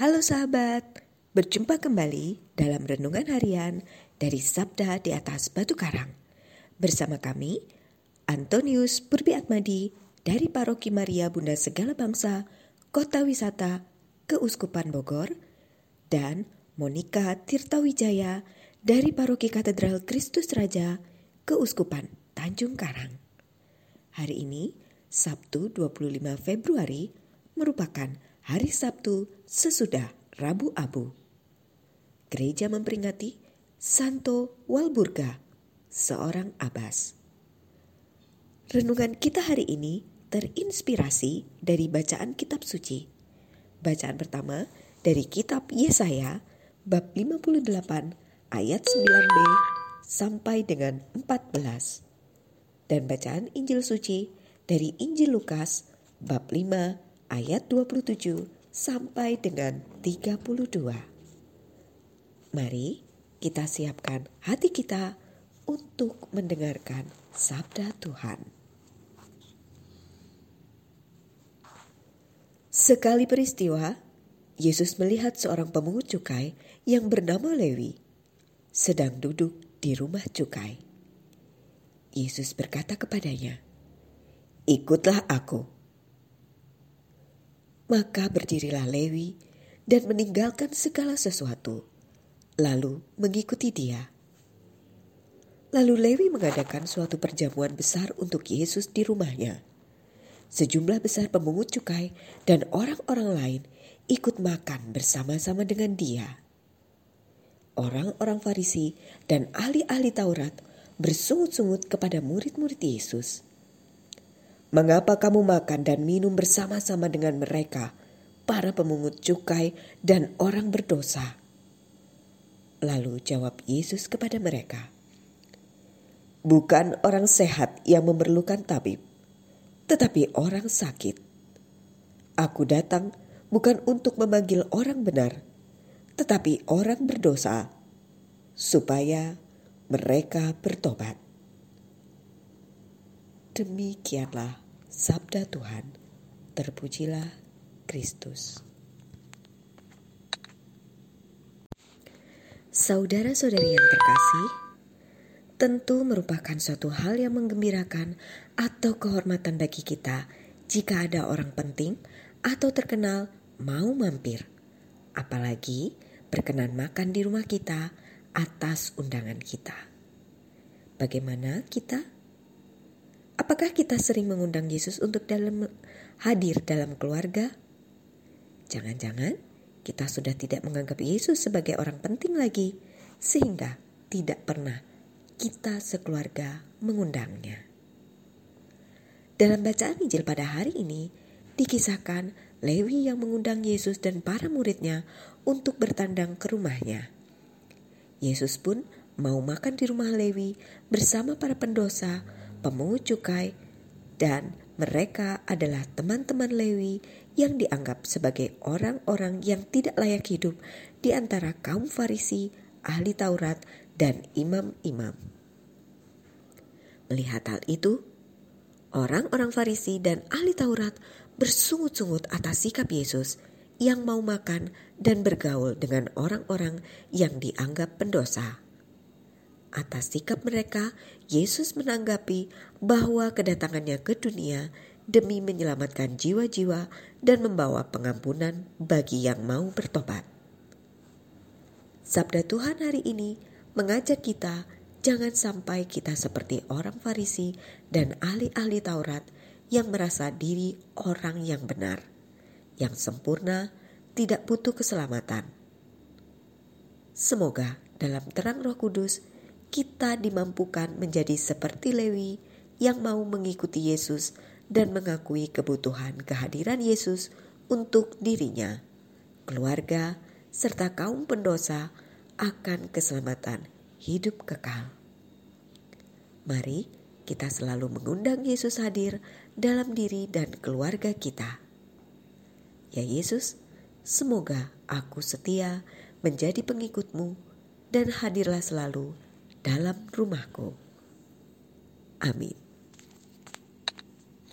Halo sahabat, berjumpa kembali dalam renungan harian dari Sabda di atas Batu Karang. Bersama kami, Antonius Purbi Atmadi dari Paroki Maria Bunda Segala Bangsa, Kota Wisata, Keuskupan Bogor, dan Monika Tirtawijaya dari Paroki Katedral Kristus Raja, Keuskupan Tanjung Karang. Hari ini, Sabtu 25 Februari, merupakan hari Sabtu sesudah Rabu Abu. Gereja memperingati Santo Walburga, seorang abbas. Renungan kita hari ini terinspirasi dari bacaan kitab suci. Bacaan pertama dari kitab Yesaya bab 58 ayat 9b sampai dengan 14. Dan bacaan Injil suci dari Injil Lukas bab 5 ayat 27 sampai dengan 32. Mari kita siapkan hati kita untuk mendengarkan sabda Tuhan. Sekali peristiwa, Yesus melihat seorang pemungut cukai yang bernama Lewi sedang duduk di rumah cukai. Yesus berkata kepadanya, "Ikutlah Aku." Maka berdirilah Lewi dan meninggalkan segala sesuatu, lalu mengikuti dia. Lalu Lewi mengadakan suatu perjamuan besar untuk Yesus di rumahnya. Sejumlah besar pemungut cukai dan orang-orang lain ikut makan bersama-sama dengan dia. Orang-orang Farisi dan ahli-ahli Taurat bersungut-sungut kepada murid-murid Yesus Mengapa kamu makan dan minum bersama-sama dengan mereka, para pemungut cukai dan orang berdosa? Lalu jawab Yesus kepada mereka, Bukan orang sehat yang memerlukan tabib, tetapi orang sakit. Aku datang bukan untuk memanggil orang benar, tetapi orang berdosa, supaya mereka bertobat. Demikianlah sabda Tuhan. Terpujilah Kristus. Saudara-saudari yang terkasih, tentu merupakan suatu hal yang menggembirakan atau kehormatan bagi kita jika ada orang penting atau terkenal mau mampir, apalagi berkenan makan di rumah kita atas undangan kita. Bagaimana kita? Apakah kita sering mengundang Yesus untuk dalam hadir dalam keluarga? Jangan-jangan kita sudah tidak menganggap Yesus sebagai orang penting lagi, sehingga tidak pernah kita sekeluarga mengundangnya. Dalam bacaan Injil pada hari ini, dikisahkan Lewi yang mengundang Yesus dan para muridnya untuk bertandang ke rumahnya. Yesus pun mau makan di rumah Lewi bersama para pendosa pemungut cukai, dan mereka adalah teman-teman Lewi yang dianggap sebagai orang-orang yang tidak layak hidup di antara kaum Farisi, ahli Taurat, dan imam-imam. Melihat hal itu, orang-orang Farisi dan ahli Taurat bersungut-sungut atas sikap Yesus yang mau makan dan bergaul dengan orang-orang yang dianggap pendosa. Atas sikap mereka, Yesus menanggapi bahwa kedatangannya ke dunia demi menyelamatkan jiwa-jiwa dan membawa pengampunan bagi yang mau bertobat. Sabda Tuhan hari ini mengajak kita jangan sampai kita seperti orang Farisi dan ahli-ahli Taurat yang merasa diri orang yang benar, yang sempurna, tidak butuh keselamatan. Semoga dalam terang Roh Kudus kita dimampukan menjadi seperti Lewi yang mau mengikuti Yesus dan mengakui kebutuhan kehadiran Yesus untuk dirinya, keluarga, serta kaum pendosa akan keselamatan hidup kekal. Mari kita selalu mengundang Yesus hadir dalam diri dan keluarga kita. Ya Yesus, semoga aku setia menjadi pengikutmu dan hadirlah selalu dalam rumahku. Amin.